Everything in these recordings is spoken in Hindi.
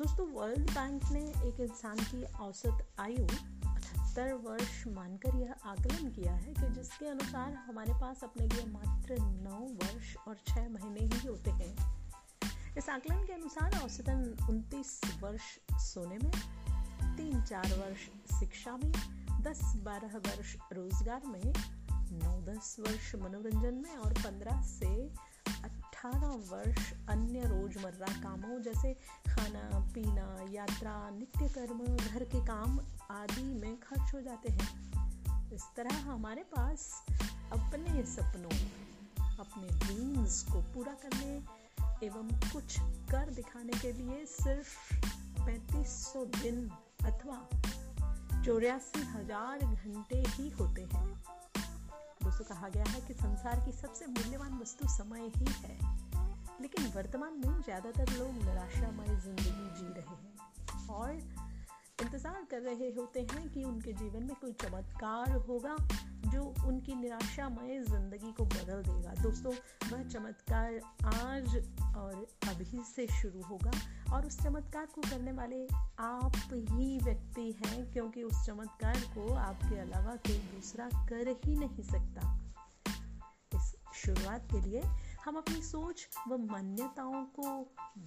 वर्ल्ड बैंक ने एक इंसान की औसत आयु अठहत्तर वर्ष मानकर यह आकलन किया है कि जिसके अनुसार हमारे पास अपने लिए मात्र नौ वर्ष और छः महीने ही होते हैं। इस आकलन के अनुसार औसतन उनतीस वर्ष सोने में, तीन चार वर्ष शिक्षा में, दस बारह वर्ष रोज़गार में, नौ दस वर्ष मनोरंजन में और पंद्रह से अठारह वर्ष, अन्य रोज़मर्रा कामों जैसे खाना, पीना, यात्रा, नित्य कर्म, घर के काम आदि में खर्च हो जाते हैं। इस तरह हमारे पास अपने सपनों, अपने ड्रीम्स को पूरा करने एवं कुछ कर दिखाने के लिए सिर्फ़ पैंतीस सौ दिन अथवा चौरासी हज़ार घंटे ही होते कहा गया है कि संसार की सबसे मूल्यवान वस्तु समय ही है। लेकिन वर्तमान में ज़्यादातर लोग निराशामय ज़िंदगी जी रहे हैं। इंतज़ार कर रहे होते हैं कि उनके जीवन में कोई चमत्कार होगा जो उनकी निराशामय ज़िंदगी को बदल देगा। दोस्तों, वह चमत्कार आज और अभी से शुरू होगा और उस चमत्कार को करने वाले आप ही व्यक्ति हैं, क्योंकि उस चमत्कार को आपके अलावा कोई दूसरा कर ही नहीं सकता। इस शुरुआत के लिए हम अपनी सोच व मान्यताओं को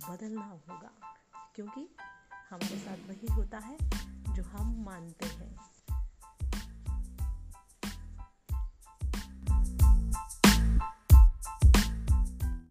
बदलना होगा, क्योंकि हमारे साथ वही होता है जो हम मानते हैं।